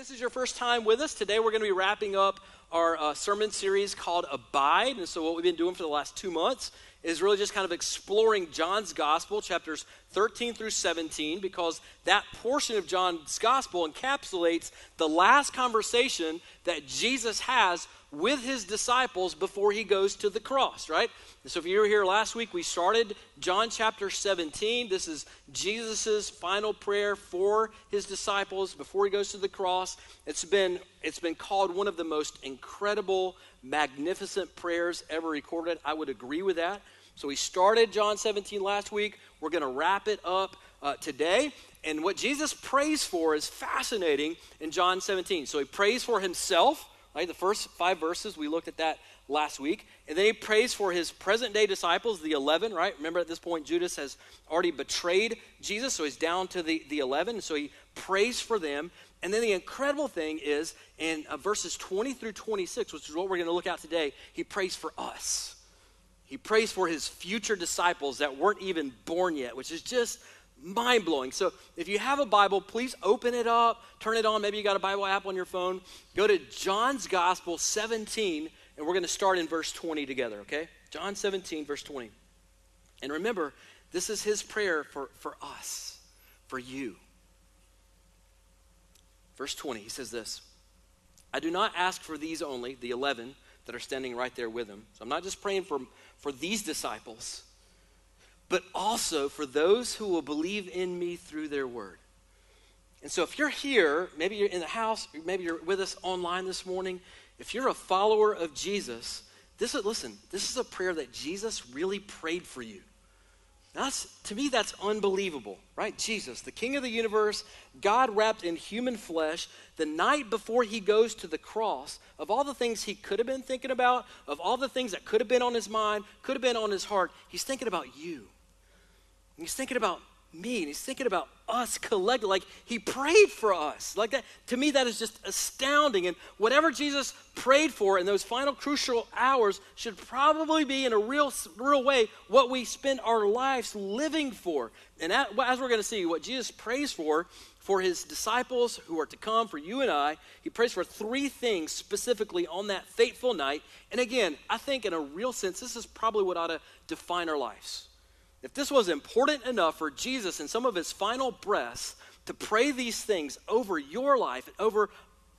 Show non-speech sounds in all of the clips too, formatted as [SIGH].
this is your first time with us, today we're going to be wrapping up our uh, sermon series called Abide. And so, what we've been doing for the last two months is really just kind of exploring John's Gospel, chapters 13 through 17, because that portion of John's Gospel encapsulates the last conversation that Jesus has with his disciples before he goes to the cross, right? So if you were here last week, we started John chapter 17. This is Jesus' final prayer for his disciples before he goes to the cross. It's been, it's been called one of the most incredible, magnificent prayers ever recorded. I would agree with that. So we started John 17 last week. We're going to wrap it up uh, today. And what Jesus prays for is fascinating in John 17. So he prays for himself Right? The first five verses, we looked at that last week. And then he prays for his present day disciples, the 11, right? Remember at this point, Judas has already betrayed Jesus, so he's down to the, the 11. So he prays for them. And then the incredible thing is in uh, verses 20 through 26, which is what we're going to look at today, he prays for us. He prays for his future disciples that weren't even born yet, which is just mind blowing. So if you have a Bible, please open it up, turn it on. Maybe you got a Bible app on your phone. Go to John's Gospel 17, and we're going to start in verse 20 together, okay? John 17, verse 20. And remember, this is his prayer for, for us, for you. Verse 20, he says this I do not ask for these only, the 11 that are standing right there with him. So I'm not just praying for, for these disciples but also for those who will believe in me through their word. And so if you're here, maybe you're in the house, maybe you're with us online this morning, if you're a follower of Jesus, this is listen, this is a prayer that Jesus really prayed for you. That's, to me, that's unbelievable, right? Jesus, the King of the universe, God wrapped in human flesh, the night before he goes to the cross, of all the things he could have been thinking about, of all the things that could have been on his mind, could have been on his heart, he's thinking about you. He's thinking about me and he's thinking about us collectively. Like he prayed for us. Like that, to me, that is just astounding. And whatever Jesus prayed for in those final crucial hours should probably be, in a real, real way, what we spend our lives living for. And as we're going to see, what Jesus prays for, for his disciples who are to come, for you and I, he prays for three things specifically on that fateful night. And again, I think in a real sense, this is probably what ought to define our lives. If this was important enough for Jesus in some of his final breaths to pray these things over your life, and over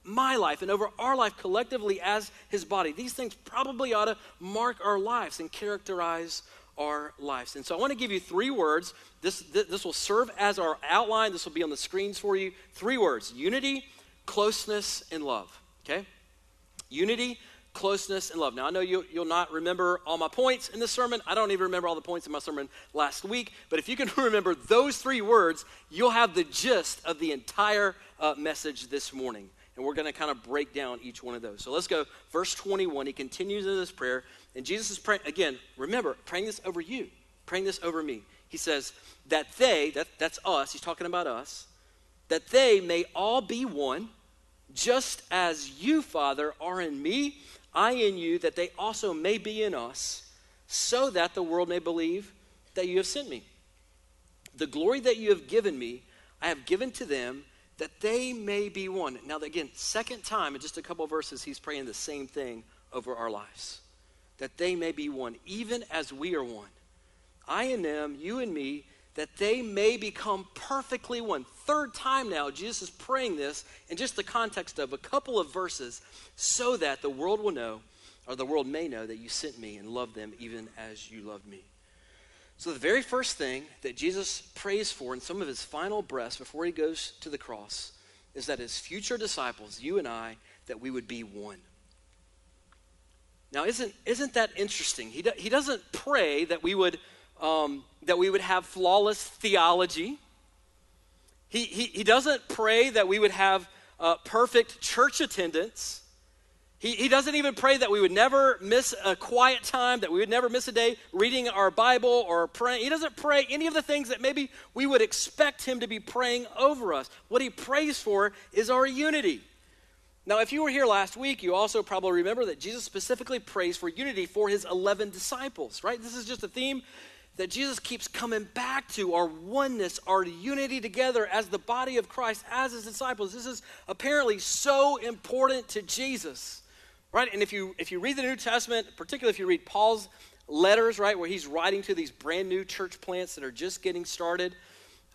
my life, and over our life collectively as his body, these things probably ought to mark our lives and characterize our lives. And so I want to give you three words. This, this will serve as our outline. This will be on the screens for you. Three words unity, closeness, and love. Okay? Unity, closeness, and love. Now, I know you, you'll not remember all my points in this sermon. I don't even remember all the points in my sermon last week. But if you can [LAUGHS] remember those three words, you'll have the gist of the entire uh, message this morning. And we're going to kind of break down each one of those. So let's go. Verse 21, he continues in this prayer. And Jesus is praying, again, remember, praying this over you, praying this over me. He says, that they, that, that's us, he's talking about us, that they may all be one, just as you, Father, are in me I in you, that they also may be in us, so that the world may believe that you have sent me. The glory that you have given me, I have given to them, that they may be one. Now, again, second time in just a couple verses, he's praying the same thing over our lives. That they may be one, even as we are one. I and them, you and me, that they may become perfectly one. Third time now, Jesus is praying this in just the context of a couple of verses so that the world will know, or the world may know, that you sent me and loved them even as you loved me. So, the very first thing that Jesus prays for in some of his final breaths before he goes to the cross is that his future disciples, you and I, that we would be one. Now, isn't, isn't that interesting? He, do, he doesn't pray that we would um, that we would have flawless theology. He, he, he doesn't pray that we would have uh, perfect church attendance. He, he doesn't even pray that we would never miss a quiet time, that we would never miss a day reading our Bible or praying. He doesn't pray any of the things that maybe we would expect him to be praying over us. What he prays for is our unity. Now, if you were here last week, you also probably remember that Jesus specifically prays for unity for his 11 disciples, right? This is just a theme that Jesus keeps coming back to our oneness, our unity together as the body of Christ, as his disciples. This is apparently so important to Jesus. Right? And if you if you read the New Testament, particularly if you read Paul's letters, right, where he's writing to these brand new church plants that are just getting started,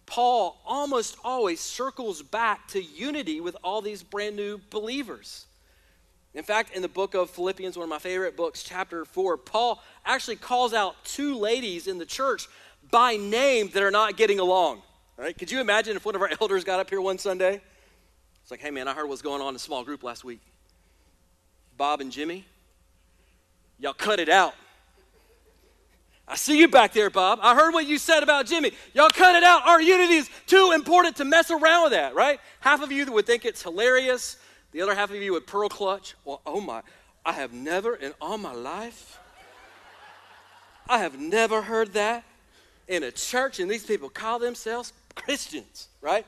Paul almost always circles back to unity with all these brand new believers. In fact, in the book of Philippians, one of my favorite books, chapter 4, Paul actually calls out two ladies in the church by name that are not getting along. Right? Could you imagine if one of our [LAUGHS] elders got up here one Sunday? It's like, hey man, I heard what's going on in a small group last week. Bob and Jimmy, y'all cut it out. I see you back there, Bob. I heard what you said about Jimmy. Y'all cut it out. Our unity is too important to mess around with that, right? Half of you would think it's hilarious. The other half of you would pearl clutch. Well, oh my, I have never in all my life, I have never heard that in a church, and these people call themselves Christians, right?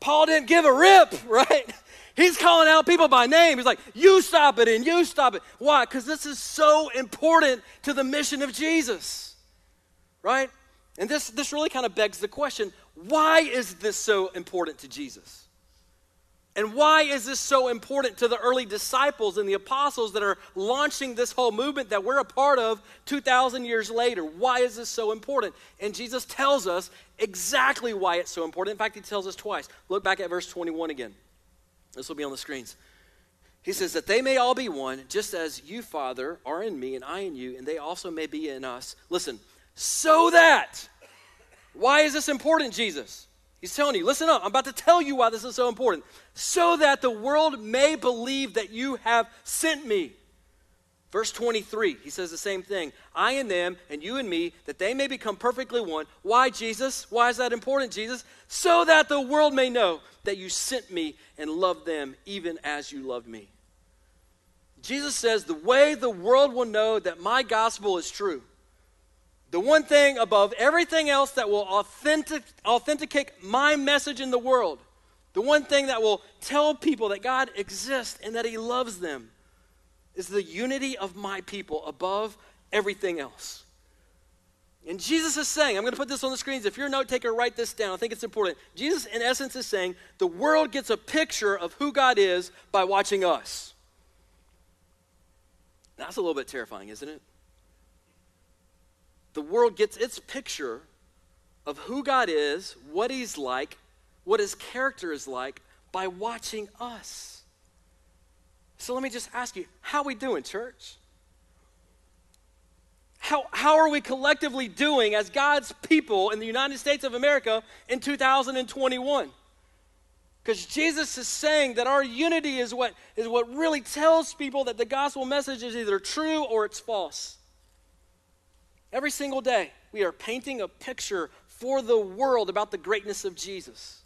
Paul didn't give a rip, [LAUGHS] right? He's calling out people by name. He's like, you stop it and you stop it. Why? Because this is so important to the mission of Jesus, right? And this, this really kind of begs the question why is this so important to Jesus? And why is this so important to the early disciples and the apostles that are launching this whole movement that we're a part of 2,000 years later? Why is this so important? And Jesus tells us exactly why it's so important. In fact, he tells us twice. Look back at verse 21 again. This will be on the screens. He says, That they may all be one, just as you, Father, are in me, and I in you, and they also may be in us. Listen, so that. Why is this important, Jesus? He's telling you, listen up, I'm about to tell you why this is so important. So that the world may believe that you have sent me. Verse 23, he says the same thing. I and them, and you and me, that they may become perfectly one. Why, Jesus? Why is that important, Jesus? So that the world may know that you sent me and loved them even as you loved me. Jesus says, The way the world will know that my gospel is true, the one thing above everything else that will authentic, authenticate my message in the world, the one thing that will tell people that God exists and that He loves them is the unity of my people above everything else. And Jesus is saying, I'm going to put this on the screens. If you're a note taker, write this down. I think it's important. Jesus, in essence, is saying the world gets a picture of who God is by watching us. That's a little bit terrifying, isn't it? World gets its picture of who God is, what He's like, what His character is like by watching us. So let me just ask you, how we doing, church? How, how are we collectively doing as God's people in the United States of America in 2021? Because Jesus is saying that our unity is what, is what really tells people that the gospel message is either true or it's false. Every single day, we are painting a picture for the world about the greatness of Jesus.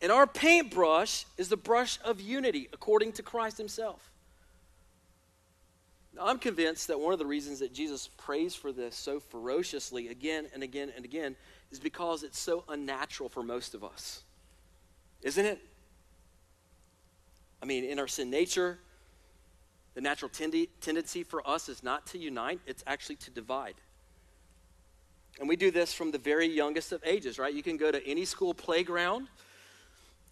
And our paintbrush is the brush of unity, according to Christ Himself. Now, I'm convinced that one of the reasons that Jesus prays for this so ferociously again and again and again is because it's so unnatural for most of us. Isn't it? I mean, in our sin nature, the natural tendi- tendency for us is not to unite, it's actually to divide. And we do this from the very youngest of ages, right? You can go to any school playground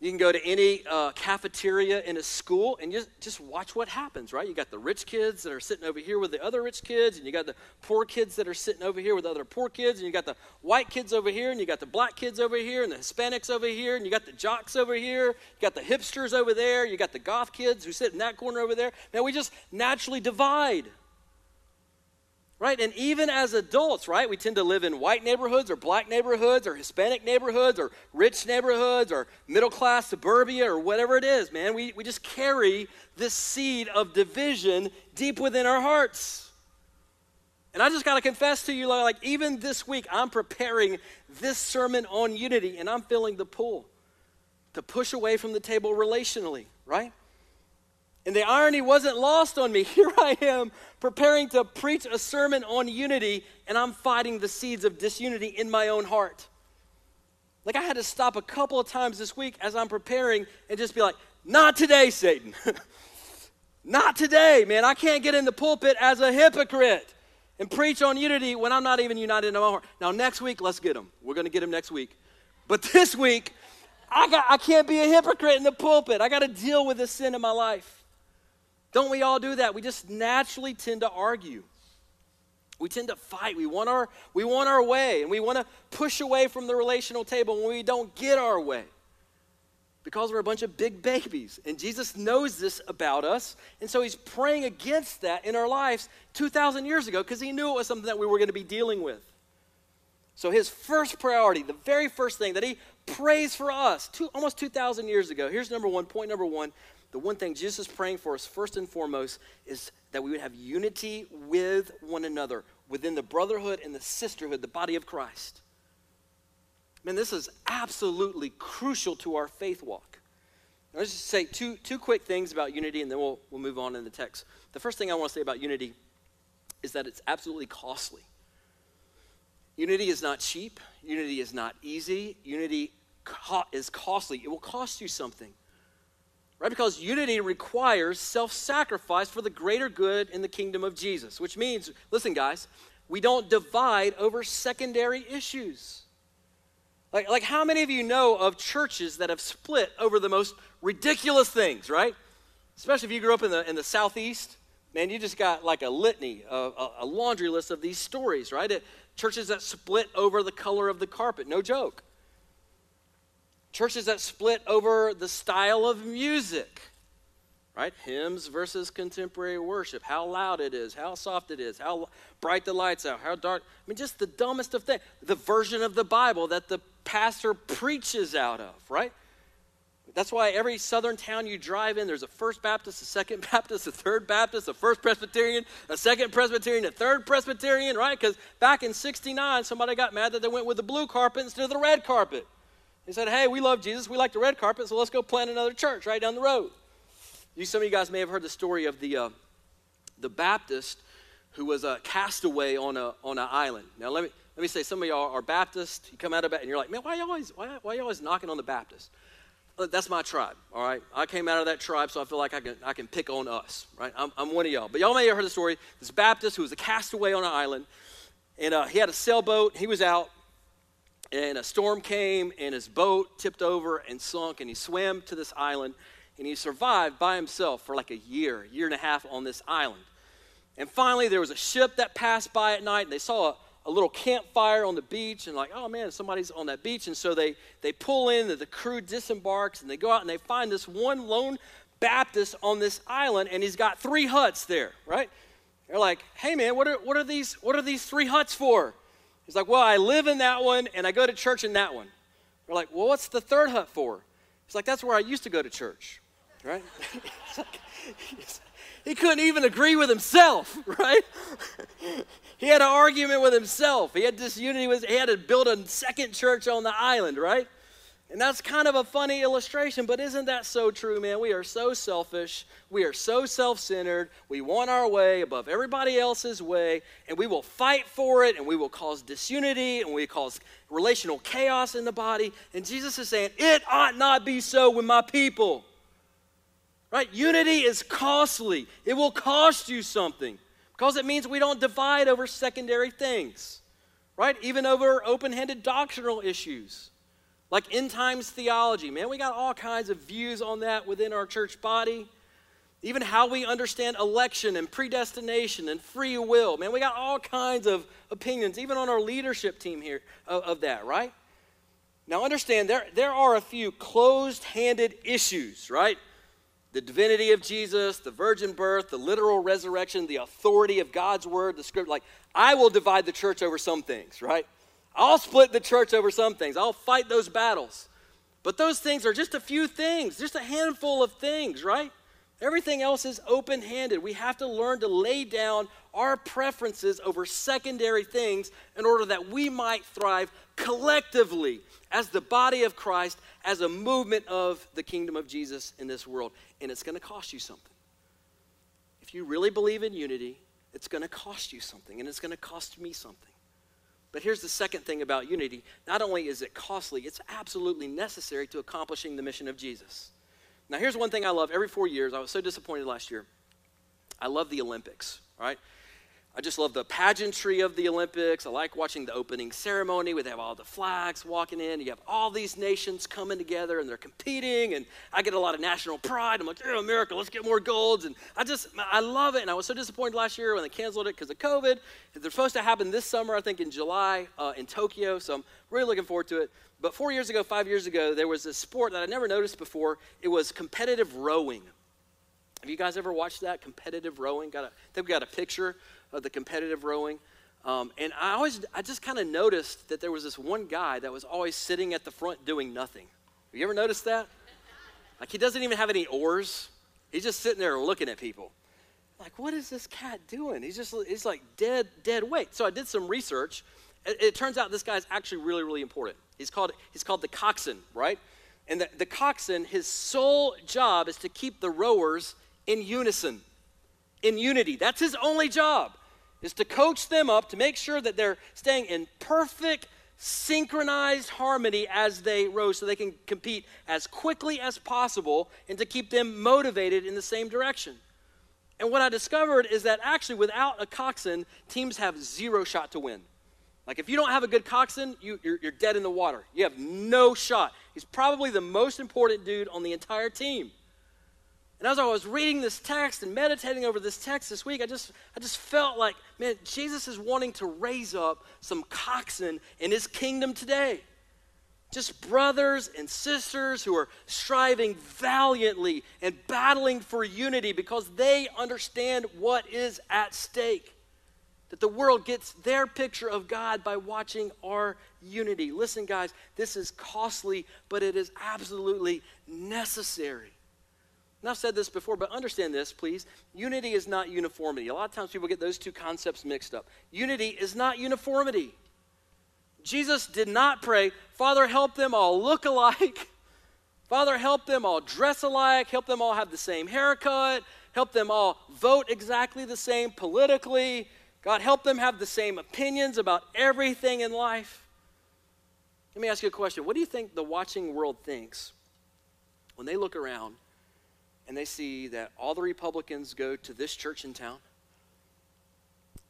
you can go to any uh, cafeteria in a school and just, just watch what happens, right? You got the rich kids that are sitting over here with the other rich kids, and you got the poor kids that are sitting over here with other poor kids, and you got the white kids over here, and you got the black kids over here, and the Hispanics over here, and you got the jocks over here, you got the hipsters over there, you got the goth kids who sit in that corner over there. Now we just naturally divide right? And even as adults, right, we tend to live in white neighborhoods or black neighborhoods or Hispanic neighborhoods or rich neighborhoods or middle class suburbia or whatever it is, man. We, we just carry this seed of division deep within our hearts. And I just got to confess to you, like, even this week, I'm preparing this sermon on unity and I'm feeling the pull to push away from the table relationally, right? And the irony wasn't lost on me. [LAUGHS] Here I am preparing to preach a sermon on unity, and I'm fighting the seeds of disunity in my own heart. Like, I had to stop a couple of times this week as I'm preparing and just be like, Not today, Satan. [LAUGHS] Not today, man. I can't get in the pulpit as a hypocrite and preach on unity when I'm not even united in my own heart. Now, next week, let's get them. We're going to get them next week. But [LAUGHS] this week, I, got, I can't be a hypocrite in the pulpit. I got to deal with the sin in my life. Don't we all do that? We just naturally tend to argue. We tend to fight. We want our, we want our way, and we want to push away from the relational table when we don't get our way because we're a bunch of big babies. And Jesus knows this about us. And so he's praying against that in our lives 2,000 years ago because he knew it was something that we were going to be dealing with. So his first priority, the very first thing that he prays for us two, almost 2,000 years ago, here's number one, point number one. The one thing Jesus is praying for us first and foremost is that we would have unity with one another within the brotherhood and the sisterhood, the body of Christ. Man, this is absolutely crucial to our faith walk. Let's just say two, two quick things about unity, and then we'll, we'll move on in the text. The first thing I want to say about unity is that it's absolutely costly. Unity is not cheap, unity is not easy, unity co- is costly. It will cost you something. Right? Because unity requires self sacrifice for the greater good in the kingdom of Jesus, which means, listen, guys, we don't divide over secondary issues. Like, like, how many of you know of churches that have split over the most ridiculous things, right? Especially if you grew up in the, in the Southeast. Man, you just got like a litany, a, a laundry list of these stories, right? It, churches that split over the color of the carpet, no joke. Churches that split over the style of music right? Hymns versus contemporary worship, how loud it is, how soft it is, how bright the lights are, how dark. I mean, just the dumbest of things. The version of the Bible that the pastor preaches out of, right? That's why every southern town you drive in, there's a First Baptist, a Second [LAUGHS] Baptist, a Third Baptist, a First Presbyterian, a Second Presbyterian, a Third Presbyterian, right? Because back in 69, somebody got mad that they went with the blue carpet instead of the red carpet. They said, hey, we love Jesus, we like the red carpet, so let's go plant another church right down the road. You, some of you guys may have heard the story of the, uh, the Baptist who was a castaway on, a, on an island. Now, let me, let me say, some of y'all are Baptist. You come out of it and you're like, man, why are you always, why, why you always knocking on the Baptist? that's my tribe, all right? I came out of that tribe, so I feel like I can, I can pick on us, right? I'm, I'm one of y'all. But y'all may have heard the story. This Baptist who was a castaway on an island, and uh, he had a sailboat. He was out, and a storm came, and his boat tipped over and sunk, and he swam to this island and he survived by himself for like a year, year and a half on this island. And finally, there was a ship that passed by at night, and they saw a, a little campfire on the beach, and like, oh man, somebody's on that beach. And so they, they pull in, the crew disembarks, and they go out and they find this one lone Baptist on this island, and he's got three huts there, right? They're like, hey man, what are, what are, these, what are these three huts for? He's like, well, I live in that one, and I go to church in that one. We're like, well, what's the third hut for? He's like, that's where I used to go to church right? [LAUGHS] he couldn't even agree with himself, [LAUGHS] right? he had an argument with himself. He had disunity with, he had to build a second church on the island, right? And that's kind of a funny illustration, but isn't that so true, man? We are so selfish. We are so self centered. We want our way above everybody else's way, and we will fight for it, and we will cause disunity, and we cause relational chaos in the body. And Jesus is saying, It ought not be so with my people. Right? Unity is costly. It will cost you something because it means we don't divide over secondary things. Right? Even over open-handed doctrinal issues. Like end times theology. Man, we got all kinds of views on that within our church body. Even how we understand election and predestination and free will. Man, we got all kinds of opinions, even on our leadership team here, of, of that, right? Now, understand, there, there are a few closed handed issues, right? the divinity of Jesus, the virgin birth, the literal resurrection, the authority of God's word, the script. Like, I will divide the church over some things, right? I'll split the church over some things. I'll fight those battles. But those things are just a few things, just a handful of things, right? Everything else is open handed. We have to learn to lay down our preferences over secondary things in order that we might thrive collectively as the body of Christ, as a movement of the kingdom of Jesus in this world. And it's going to cost you something. If you really believe in unity, it's going to cost you something, and it's going to cost me something. But here's the second thing about unity not only is it costly, it's absolutely necessary to accomplishing the mission of Jesus. Now, here's one thing I love every four years. I was so disappointed last year. I love the Olympics, right? I just love the pageantry of the Olympics. I like watching the opening ceremony where they have all the flags walking in. You have all these nations coming together and they're competing, and I get a lot of national pride. I'm like, yeah, America, let's get more golds. And I just, I love it. And I was so disappointed last year when they canceled it because of COVID. They're supposed to happen this summer, I think, in July uh, in Tokyo. So I'm really looking forward to it. But four years ago, five years ago, there was a sport that I never noticed before. It was competitive rowing. Have you guys ever watched that? Competitive rowing? Got a, I think we got a picture of the competitive rowing. Um, and I always, I just kind of noticed that there was this one guy that was always sitting at the front doing nothing. Have you ever noticed that? Like he doesn't even have any oars. He's just sitting there looking at people. Like, what is this cat doing? He's just, he's like dead, dead weight. So I did some research. It, it turns out this guy's actually really, really important. He's called, he's called the coxswain, right? And the, the coxswain, his sole job is to keep the rowers in unison, in unity. That's his only job is to coach them up to make sure that they're staying in perfect synchronized harmony as they row so they can compete as quickly as possible and to keep them motivated in the same direction. And what I discovered is that actually, without a coxswain, teams have zero shot to win. Like, if you don't have a good coxswain, you, you're dead in the water. You have no shot. He's probably the most important dude on the entire team. And as I was reading this text and meditating over this text this week, I just, I just felt like, man, Jesus is wanting to raise up some coxswain in his kingdom today. Just brothers and sisters who are striving valiantly and battling for unity because they understand what is at stake. That the world gets their picture of God by watching our unity. Listen, guys, this is costly, but it is absolutely necessary. And I've said this before, but understand this, please. Unity is not uniformity. A lot of times people get those two concepts mixed up. Unity is not uniformity. Jesus did not pray, Father, help them all look alike. [LAUGHS] Father, help them all dress alike. Help them all have the same haircut. Help them all vote exactly the same politically. God, help them have the same opinions about everything in life. Let me ask you a question. What do you think the watching world thinks when they look around and they see that all the Republicans go to this church in town,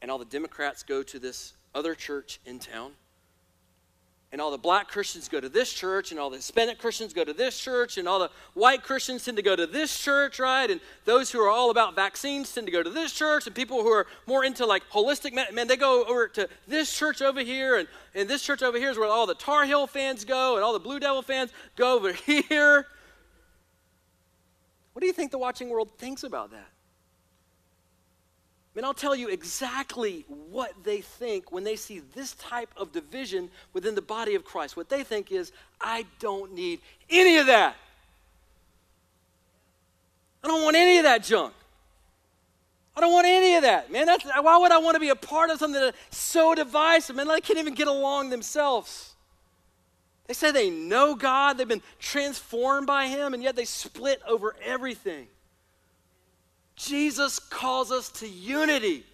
and all the Democrats go to this other church in town, and all the black Christians go to this church, and all the Hispanic Christians go to this church, and all the white Christians tend to go to this church, right? And those who are all about vaccines tend to go to this church, and people who are more into like holistic, man, they go over to this church over here, and, and this church over here is where all the Tar Heel fans go, and all the Blue Devil fans go over [LAUGHS] here. What do you think the watching world thinks about that? I mean, I'll tell you exactly what they think when they see this type of division within the body of Christ. What they think is, I don't need any of that. I don't want any of that junk. I don't want any of that, man. That's, why would I want to be a part of something that's so divisive? Man, they can't even get along themselves. They say they know God, they've been transformed by Him, and yet they split over everything. Jesus calls us to unity.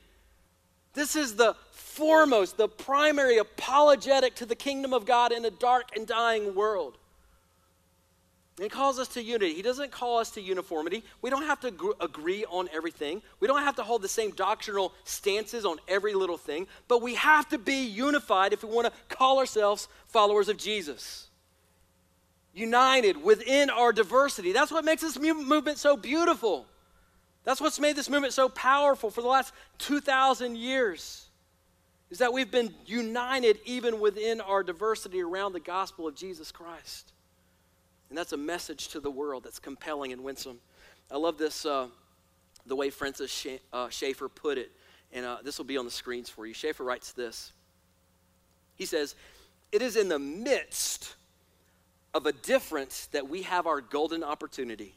This is the foremost, the primary apologetic to the kingdom of God in a dark and dying world. He calls us to unity. He doesn't call us to uniformity. We don't have to gr- agree on everything. We don't have to hold the same doctrinal stances on every little thing, but we have to be unified if we want to call ourselves followers of Jesus. United within our diversity. That's what makes this movement so beautiful. That's what's made this movement so powerful for the last 2,000 years. Is that we've been united even within our diversity around the gospel of Jesus Christ. And that's a message to the world that's compelling and winsome. I love this, uh, the way Francis uh, Schaeffer put it. And uh, this will be on the screens for you. Schaeffer writes this He says, It is in the midst of a difference that we have our golden opportunity.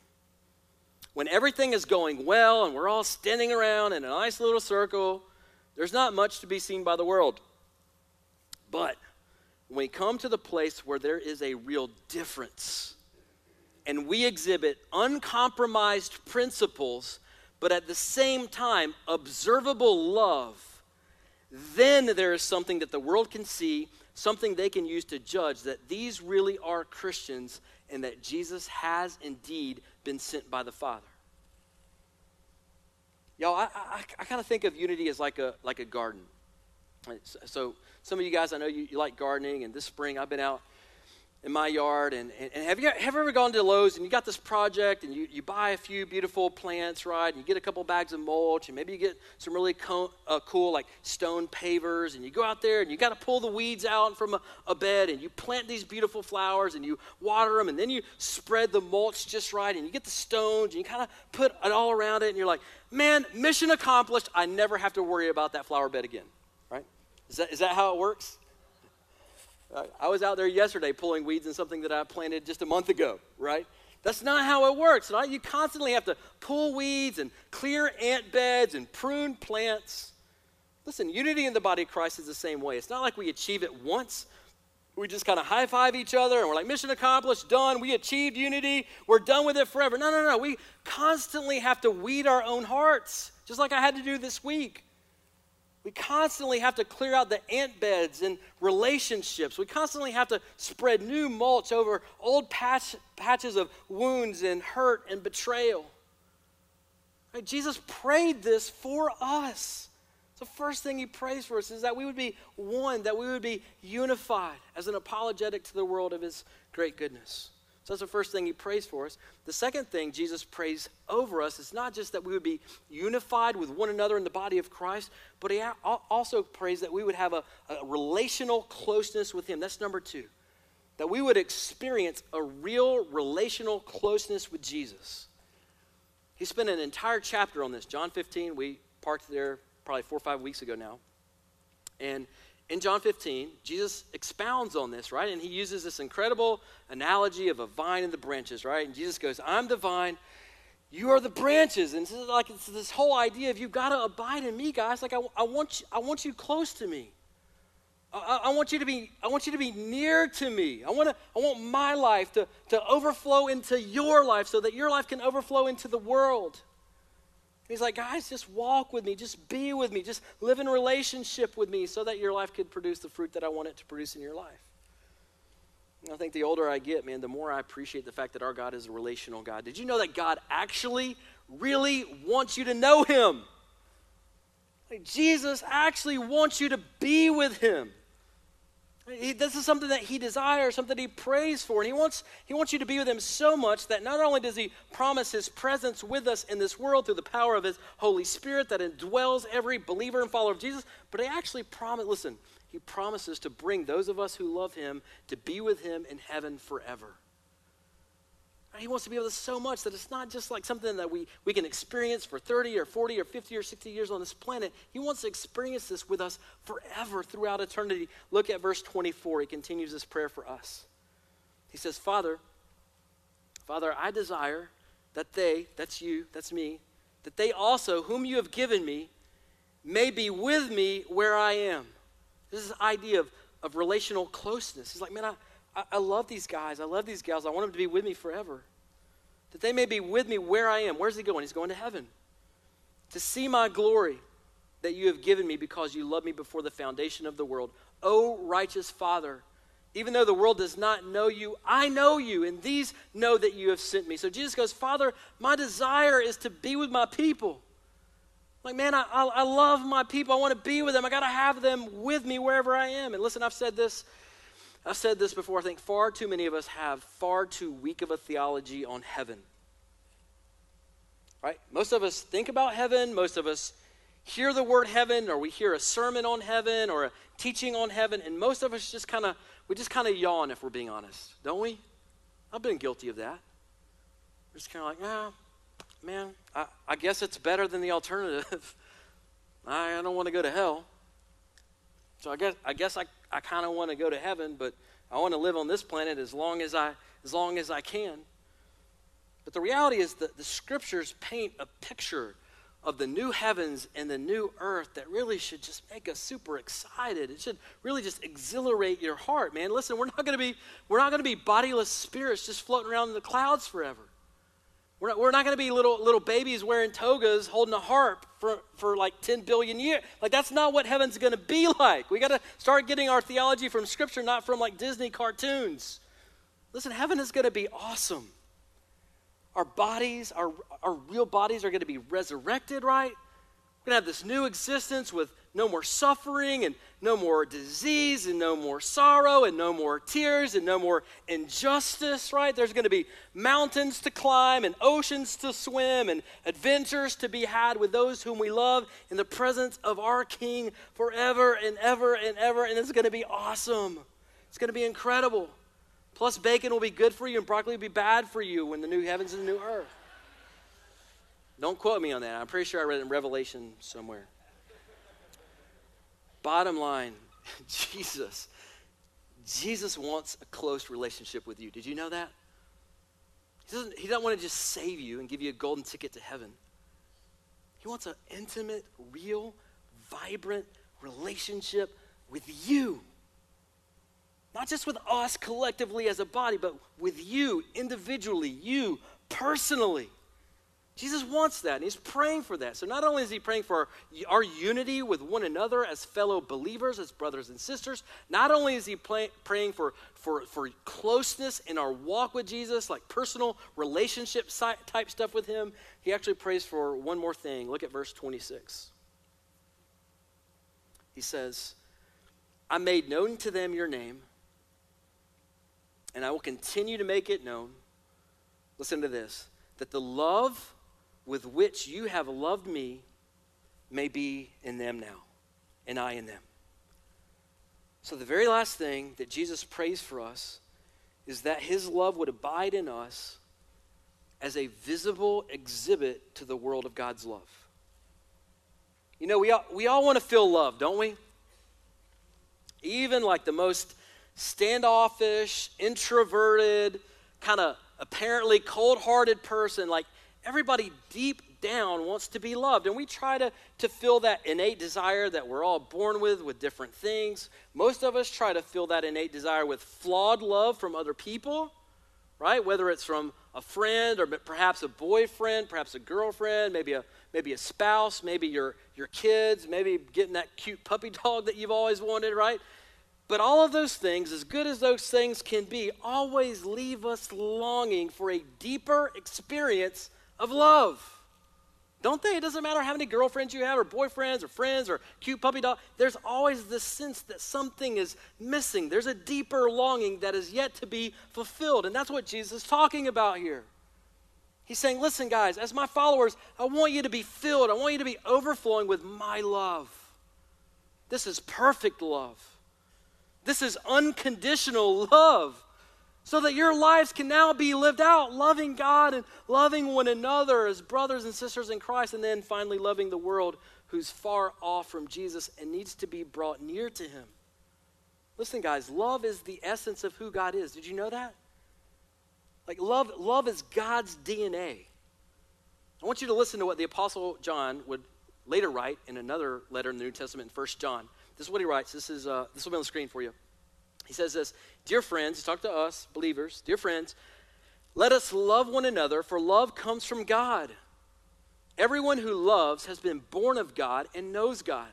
When everything is going well and we're all standing around in a nice little circle, there's not much to be seen by the world. But when we come to the place where there is a real difference, and we exhibit uncompromised principles, but at the same time, observable love, then there is something that the world can see, something they can use to judge that these really are Christians and that Jesus has indeed been sent by the Father. Y'all, I, I, I kind of think of unity as like a, like a garden. So, some of you guys, I know you, you like gardening, and this spring I've been out in my yard. And, and, and, have, you, have you ever gone to Lowe's and you got this project and you, you buy a few beautiful plants, right? And you get a couple bags of mulch and maybe you get some really co- uh, cool like stone pavers and you go out there and you got to pull the weeds out from a, a, bed and you plant these beautiful flowers and you water them and then you spread the mulch just right and you get the stones and you kind of put it all around it and you're like, man, mission accomplished. I never have to worry about that flower bed again, right? Is that, is that how it works? I was out there yesterday pulling weeds in something that I planted just a month ago, right? That's not how it works, right? You constantly have to pull weeds and clear ant beds and prune plants. Listen, unity in the body of Christ is the same way. It's not like we achieve it once. We just kind of high five each other and we're like, mission accomplished, done. We achieved unity. We're done with it forever. No, no, no. We constantly have to weed our own hearts, just like I had to do this week. We constantly have to clear out the ant beds and relationships. We constantly have to spread new mulch over old patch, patches of wounds and hurt and betrayal. Right? Jesus prayed this for us. the first thing he prays for us is that we would be one, that we would be unified as an apologetic to the world of his great goodness. So that's the first thing he prays for us. The second thing Jesus prays over us is not just that we would be unified with one another in the body of Christ, but he also prays that we would have a, a relational closeness with him. That's number two. That we would experience a real relational closeness with Jesus. He spent an entire chapter on this. John 15, we parked there probably four or five weeks ago now. And in John 15, Jesus expounds on this, right? And he uses this incredible analogy of a vine and the branches, right? And Jesus goes, I'm the vine, you are the branches. And this is like it's this whole idea of you've got to abide in me, guys. Like I, I, want, you, I want you close to me. I, I, want you to be, I want you to be near to me. I want, to, I want my life to, to overflow into your life so that your life can overflow into the world. He's like, guys, just walk with me, just be with me, just live in relationship with me so that your life could produce the fruit that I want it to produce in your life. And I think the older I get, man, the more I appreciate the fact that our God is a relational God. Did you know that God actually really wants you to know Him? Like Jesus actually wants you to be with Him. He, this is something that he desires, something he prays for. And he wants, he wants you to be with him so much that not only does he promise his presence with us in this world through the power of his Holy Spirit that indwells every believer and follower of Jesus, but he actually promise, listen, he promises to bring those of us who love him to be with him in heaven forever. He wants to be with us so much that it's not just like something that we, we can experience for 30 or 40 or 50 or 60 years on this planet. He wants to experience this with us forever throughout eternity. Look at verse 24. He continues this prayer for us. He says, Father, Father, I desire that they, that's you, that's me, that they also, whom you have given me, may be with me where I am. This is idea of, of relational closeness. He's like, man, I, I love these guys. I love these gals. I want them to be with me forever. That they may be with me where I am. Where's he going? He's going to heaven. To see my glory that you have given me because you loved me before the foundation of the world. O righteous Father, even though the world does not know you, I know you, and these know that you have sent me. So Jesus goes, Father, my desire is to be with my people. Like, man, I, I, I love my people. I want to be with them. I got to have them with me wherever I am. And listen, I've said this I've said this before. I think far too many of us have far too weak of a theology on heaven. Right? Most of us think about heaven. Most of us hear the word heaven, or we hear a sermon on heaven, or a teaching on heaven, and most of us just kind of we just kind of yawn if we're being honest, don't we? I've been guilty of that. We're just kind of like, ah, man, I, I guess it's better than the alternative. [LAUGHS] I, I don't want to go to hell. So I guess I guess I, I kind of want to go to heaven, but I want to live on this planet as long as I as long as I can. But the reality is that the scriptures paint a picture of the new heavens and the new earth that really should just make us super excited. It should really just exhilarate your heart, man. Listen, we're not going to be we're not going to be bodiless spirits just floating around in the clouds forever. We're not, we're not going to be little, little babies wearing togas holding a harp for, for like 10 billion years. Like, that's not what heaven's going to be [LAUGHS] like. We got to start getting our theology from Scripture, not from like Disney cartoons. Listen, heaven is going to be awesome. Our bodies, our, our real bodies are going to be resurrected, right? We're going to have this new existence with no more suffering and no more disease and no more sorrow and no more tears and no more injustice, right? There's going to be mountains to climb and oceans to swim and adventures to be had with those whom we love in the presence of our King forever and ever and ever. And it's going to be awesome. It's going to be incredible. Plus, bacon will be good for you and broccoli will be bad for you when the new heavens and the new earth. Don't quote me on that. I'm pretty sure I read it in Revelation somewhere. Bottom line, [LAUGHS] Jesus. Jesus wants a close relationship with you. Did you know that? He doesn't, he doesn't want to just save you and give you a golden ticket to heaven. He wants an intimate, real, vibrant relationship with you. Not just with us collectively as a body, but with you individually, you personally. Jesus wants that, and he's praying for that. So not only is he praying for our, unity with one another as fellow believers, as brothers and sisters, not only is he play, praying for, for, for closeness in our walk with Jesus, like personal relationship type stuff with him, he actually prays for one more thing. Look at verse 26. He says, I made known to them your name, and I will continue to make it known. Listen to this that the love with which you have loved me may be in them now, and I in them. So, the very last thing that Jesus prays for us is that his love would abide in us as a visible exhibit to the world of God's love. You know, we all, we all want to feel love, don't we? Even like the most standoffish, introverted, kind of apparently cold hearted person, like everybody deep down wants to be loved. And we try to, to fill that innate desire that we're all born with with different things. Most of us try to fill that innate desire with flawed love from other people, right? Whether it's from a friend or perhaps a boyfriend, perhaps a girlfriend, maybe a maybe a spouse, maybe your your kids, maybe getting that cute puppy [LAUGHS] dog that you've always wanted, right? But all of those things, as good as those things can be, always leave us longing for a deeper experience of love. Don't they? It doesn't matter how many girlfriends you have, or boyfriends, or friends, or cute puppy dog. There's always this sense that something is missing. There's a deeper longing that is yet to be fulfilled. And that's what Jesus is talking about here. He's saying, Listen, guys, as my followers, I want you to be filled. I want you to be overflowing with my love. This is perfect love. This is unconditional love so that your lives can now be lived out, loving God and loving one another as brothers and sisters in Christ, and then finally loving the world who's far off from Jesus and needs to be brought near to Him. Listen, guys, love is the essence of who God is. Did you know that? Like, love, love is God's DNA. I want you to listen to what the Apostle John would later write in another letter in the New Testament, 1 John. This is what he writes. This, is, uh, this will be on the screen for you. He says this Dear friends, talking to us, believers, dear friends, let us love one another, for love comes from God. Everyone who loves has been born of God and knows God.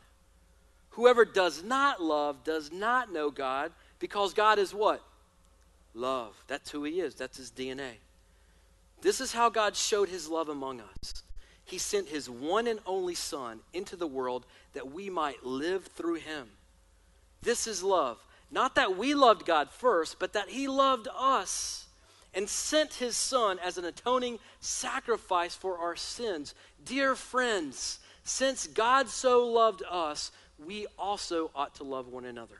Whoever does not love does not know God, because God is what? Love. That's who he is, that's his DNA. This is how God showed his love among us. He sent his one and only Son into the world that we might live through him. This is love. Not that we loved God first, but that He loved us and sent His Son as an atoning sacrifice for our sins. Dear friends, since God so loved us, we also ought to love one another.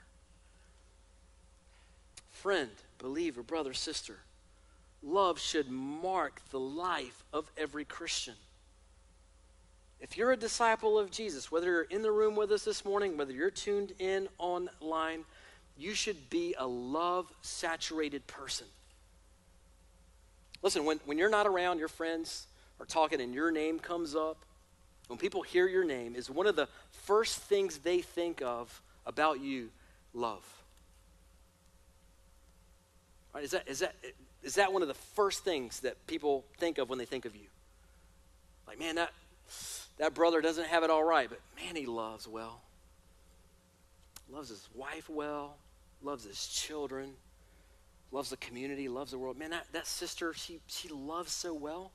Friend, believer, brother, sister, love should mark the life of every Christian. If you're a disciple of Jesus, whether you're in the room with us this morning, whether you're tuned in online, you should be a love saturated person. Listen, when, when you're not around, your friends are talking and your name comes up, when people hear your name, is one of the first things they think of about you love. Right? Is, that, is, that, is that one of the first things that people think of when they think of you? Like, man, that, that brother doesn't have it all right, but man, he loves well. Loves his wife well, loves his children, loves the community, loves the world. Man, that, that sister, she, she loves so well.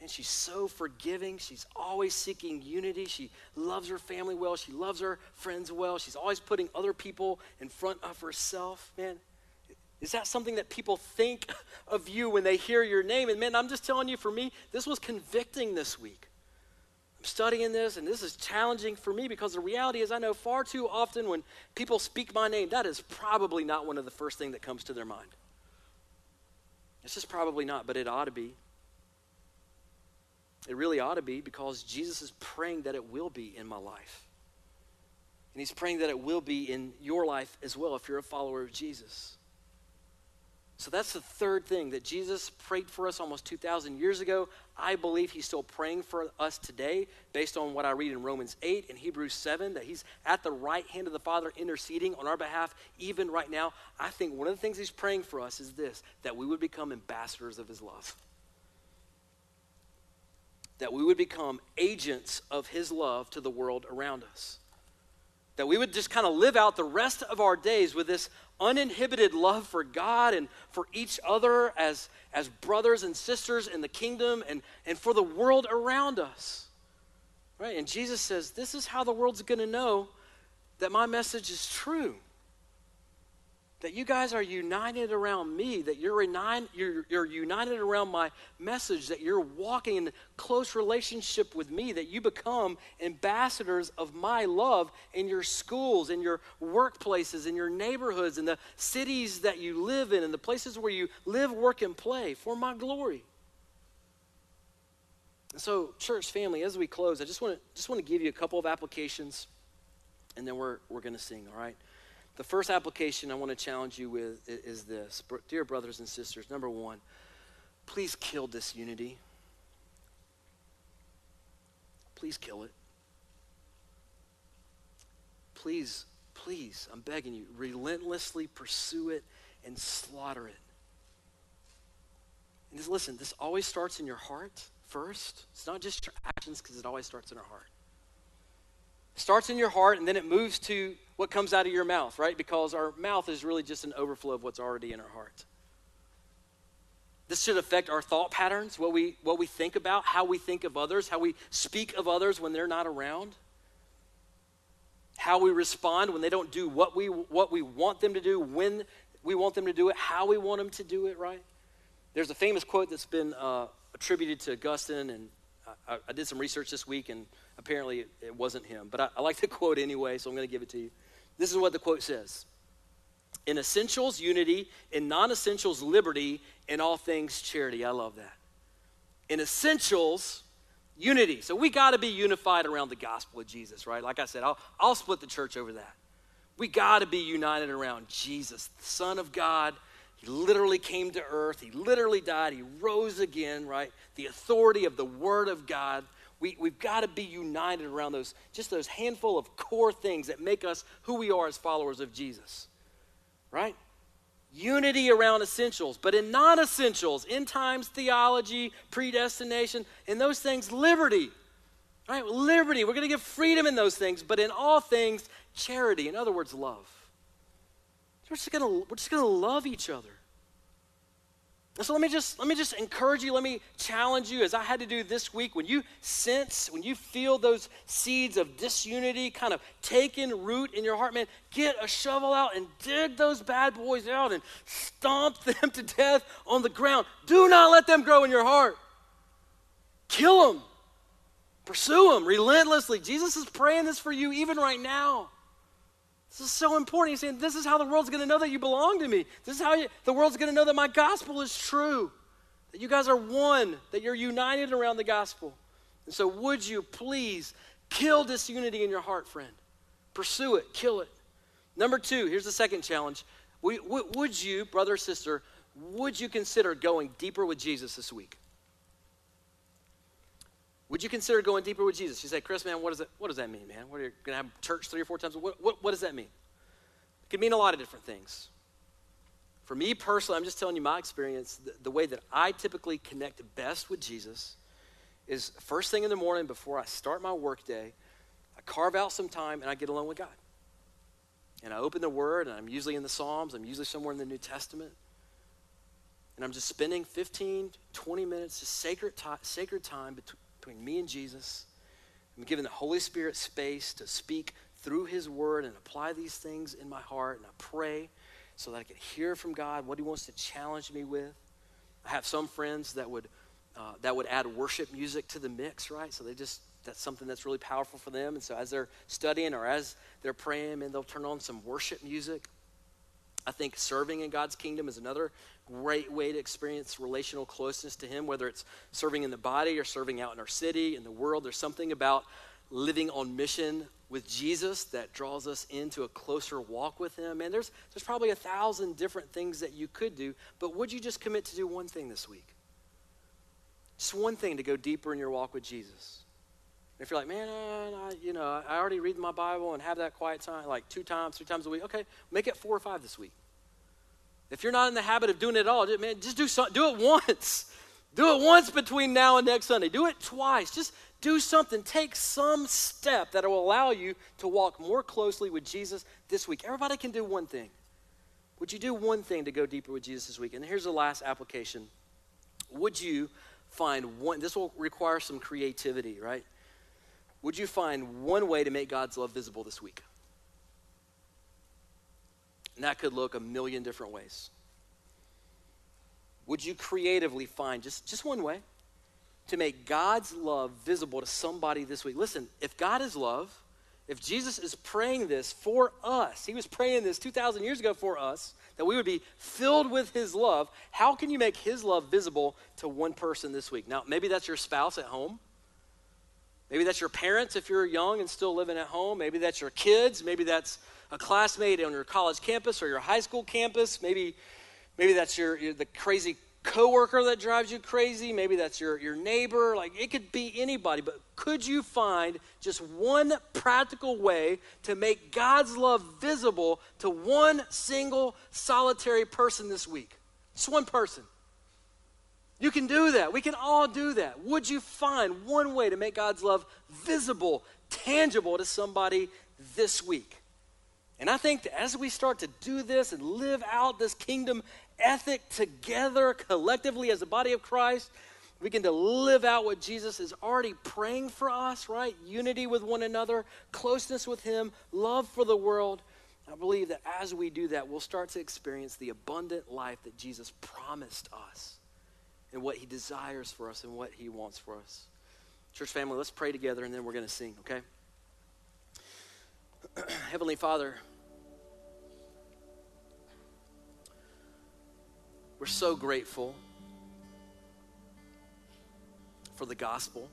And she's so forgiving. She's always seeking unity. She loves her family well. She loves her friends well. She's always putting other people in front of herself. Man, is that something that people think [LAUGHS] of you when they hear your name? And man, I'm just telling you, for me, this was convicting this week. Studying this, and this is challenging for me because the reality is, I know far too often when people speak my name, that is probably not one of the first things that comes to their mind. It's just probably not, but it ought to be. It really ought to be because Jesus is praying that it will be in my life. And he's praying that it will be in your life as well if you're a follower of Jesus. So that's the third thing that Jesus prayed for us almost 2,000 years ago. I believe he's still praying for us today based on what I read in Romans 8 and Hebrews 7, that he's at the right hand of the Father interceding on our behalf even right now. I think one of the things he's praying for us is this that we would become ambassadors of his love. That we would become agents of his love to the world around us. That we would just kind of live out the rest of our days with this uninhibited love for God and for each other as, as brothers and sisters in the kingdom and, and for the world around us. Right? And Jesus says, This is how the world's going to know that my message is true that you guys are united around me, that you're, you're, you're, united around my message, that you're walking in close relationship with me, that you become ambassadors of my love in your schools, in your workplaces, in your neighborhoods, in the cities that you live in, in the places where you live, work, and play for my glory. And so, church family, as we close, I just want to just want to give you a couple of applications, and then we're, we're going to sing, all right? The first application I want to challenge you with is this. Dear brothers and sisters, number one, please kill disunity. Please kill it. Please, please, I'm begging you, relentlessly pursue it and slaughter it. And just listen, this always starts in your heart first. It's not just your actions because it always starts in our heart. Starts in your heart and then it moves to what comes out of your mouth, right? Because our mouth is really just an overflow of what's already in our heart. This should affect our thought patterns, what we, what we think about, how we think of others, how we speak of others when they're not around, how we respond when they don't do what we, what we want them to do, when we want them to do it, how we want them to do it, right? There's a famous quote that's been uh, attributed to Augustine, and I, I, did some research this week, and apparently it, wasn't him. But I, I like the quote anyway, so I'm going to give it to you. This is what the quote says In essentials, unity. In non essentials, liberty. In all things, charity. I love that. In essentials, unity. So we got to be unified around the gospel of Jesus, right? Like I said, I'll, I'll split the church over that. We got to be united around Jesus, the Son of God. He literally came to earth. He literally died. He rose again, right? The authority of the Word of God. We, we've got to be united around those, just those handful of core things that make us who we are as followers of Jesus, right? Unity around essentials, but in non essentials, end times theology, predestination, in those things, liberty, right? Liberty. We're going to give freedom in those things, but in all things, charity. In other words, love. We're just going to, we're just going to love each other. So let me just let me just encourage you, let me challenge you as I had to do this week. When you sense, when you feel those seeds of disunity kind of taking root in your heart, man, get a shovel out and dig those bad boys out and stomp [LAUGHS] them to death on the ground. Do not let them grow in your heart. Kill them. Pursue them relentlessly. Jesus is praying this for you even right now. This is so important. He's saying, This is how the world's going to know that you belong to me. This is how you, the world's going to know that my gospel is true, that you guys are one, that you're united around the gospel. And so, would you please kill disunity in your heart, friend? Pursue it, kill it. Number two, here's the second challenge. Would you, brother or sister, would you consider going deeper with Jesus this week? Would you consider going deeper with Jesus? You say, Chris, man, what does, it, what does that mean, man? What are you going to have church three or four times? What, what, what does that mean? It could mean a lot of different things. For me personally, I'm just telling you my experience. The, the way that I typically connect best with Jesus is first thing in the morning before I start my workday, I carve out some time and I get alone with God. And I open the Word, and I'm usually in the Psalms, I'm usually somewhere in the New Testament. and I'm just spending 15, 20 minutes, just sacred, time, sacred time between me and Jesus. I'm giving the Holy Spirit space to speak through His Word and apply these things in my heart. And I pray so that I can hear from God what He wants to challenge me with. I have some friends that would uh, that would add worship music to the mix, right? So they just that's something that's really powerful for them. And so as they're studying or as they're praying, and they'll turn on some worship music. I think serving in God's kingdom is another great way to experience relational closeness to Him, whether it's serving in the body or serving out in our city, in the world. There's something about living on mission with Jesus that draws us into a closer walk with Him. And there's, there's probably a thousand different things that you could do, but would you just commit to do one thing this week? Just one thing to go deeper in your walk with Jesus. If you're like, man, I, you know, I already read my Bible and have that quiet time like two times, three times a week. Okay, make it four or five this week. If you're not in the habit of doing it all, man, just do so, do it once. Do it once between now and next Sunday. Do it twice. Just do something. Take some step that will allow you to walk more closely with Jesus this week. Everybody can do one thing. Would you do one thing to go deeper with Jesus this week? And here's the last application. Would you find one, this will require some creativity, right? Would you find one way to make God's love visible this week? And that could look a million different ways. Would you creatively find just, just one way to make God's love visible to somebody this week? Listen, if God is love, if Jesus is praying this for us, he was praying this 2,000 years ago for us, that we would be filled with his love, how can you make his love visible to one person this week? Now, maybe that's your spouse at home. Maybe that's your parents if you're young and still living at home. Maybe that's your kids. Maybe that's a classmate on your college campus or your high school campus. Maybe, maybe that's your, your the crazy coworker that drives you crazy. Maybe that's your, your neighbor. Like it could be anybody. But could you find just one practical way to make God's love visible to one single solitary person this week? Just one person. You can do that. We can all do that. Would you find one way to make God's love visible, tangible to somebody this week? And I think that as we start to do this and live out this kingdom ethic together collectively as a body of Christ, we can to live out what Jesus is already praying for us, right? Unity with one another, closeness with Him, love for the world. I believe that as we do that, we'll start to experience the abundant life that Jesus promised us and what He desires for us and what He wants for us. Church family, let's pray together and then we're going to sing, okay? [CLEARS THROAT] Heavenly Father, we're so grateful for the gospel.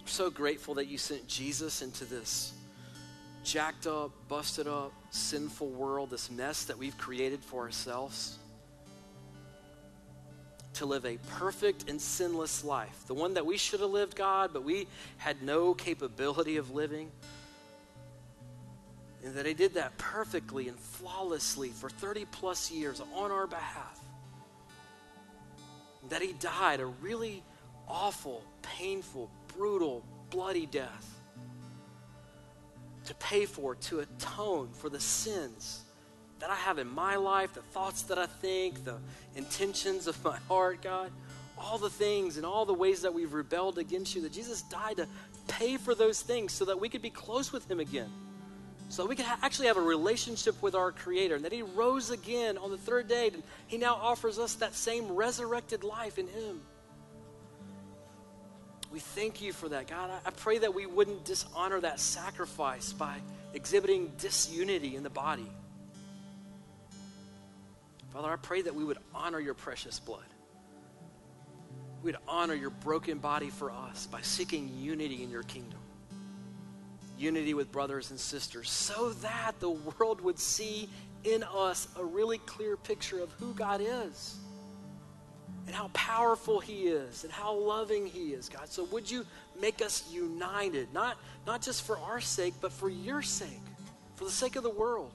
We're so grateful that you sent Jesus into this jacked up, busted up, sinful world, this mess that we've created for ourselves to live a perfect and sinless life, the one that we should have lived, God, but we had no capability of living. And that He did that perfectly and flawlessly for 30 plus years on our behalf. And that He died a really awful, painful, brutal, bloody death to pay for, to atone for the sins that I have in my life, the thoughts that I think, the intentions of my heart, God, all the things and all the ways that we've rebelled against you, that Jesus died to pay for those things so that we could be close with Him again. So we could ha- actually have a relationship with our Creator, and that He rose again on the third day, and He now offers us that same resurrected life in Him. We thank you for that, God. I, I pray that we wouldn't dishonor that sacrifice by exhibiting disunity in the body. Father, I pray that we would honor your precious blood. We'd honor your broken body for us by seeking unity in your kingdom. Unity with brothers and sisters, so that the world would see in us a really clear picture of who God is and how powerful he is and how loving he is, God. So would you make us united, not, not just for our sake, but for your sake, for the sake of the world.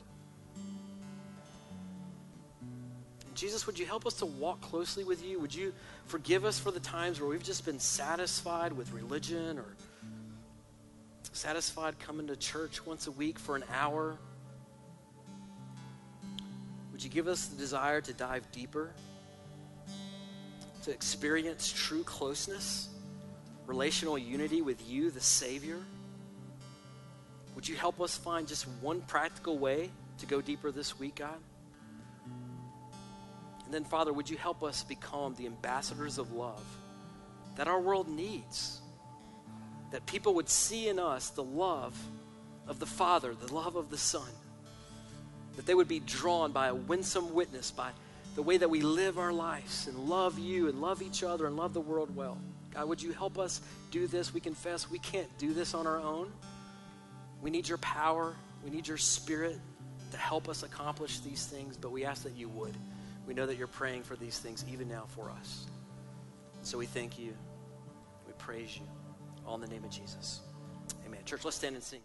Jesus, would you help us to walk closely with you? Would you forgive us for the times where we've just been satisfied with religion or satisfied coming to church once a week for an hour? Would you give us the desire to dive deeper to experience true closeness, relational unity with you, the Savior? Would you help us find just one practical way to go deeper this week, God? And then, Father, would you help us become the ambassadors of love that our world needs? That people would see in us the love of the Father, the love of the Son. That they would be drawn by a winsome witness, by the way that we live our lives and love you and love each other and love the world well. God, would you help us do this? We confess we can't do this on our own. We need your power, we need your spirit to help us accomplish these things, but we ask that you would. We know that you're praying for these things even now for us. So we thank you. We praise you. All in the name of Jesus. Amen. Church, let's stand and sing.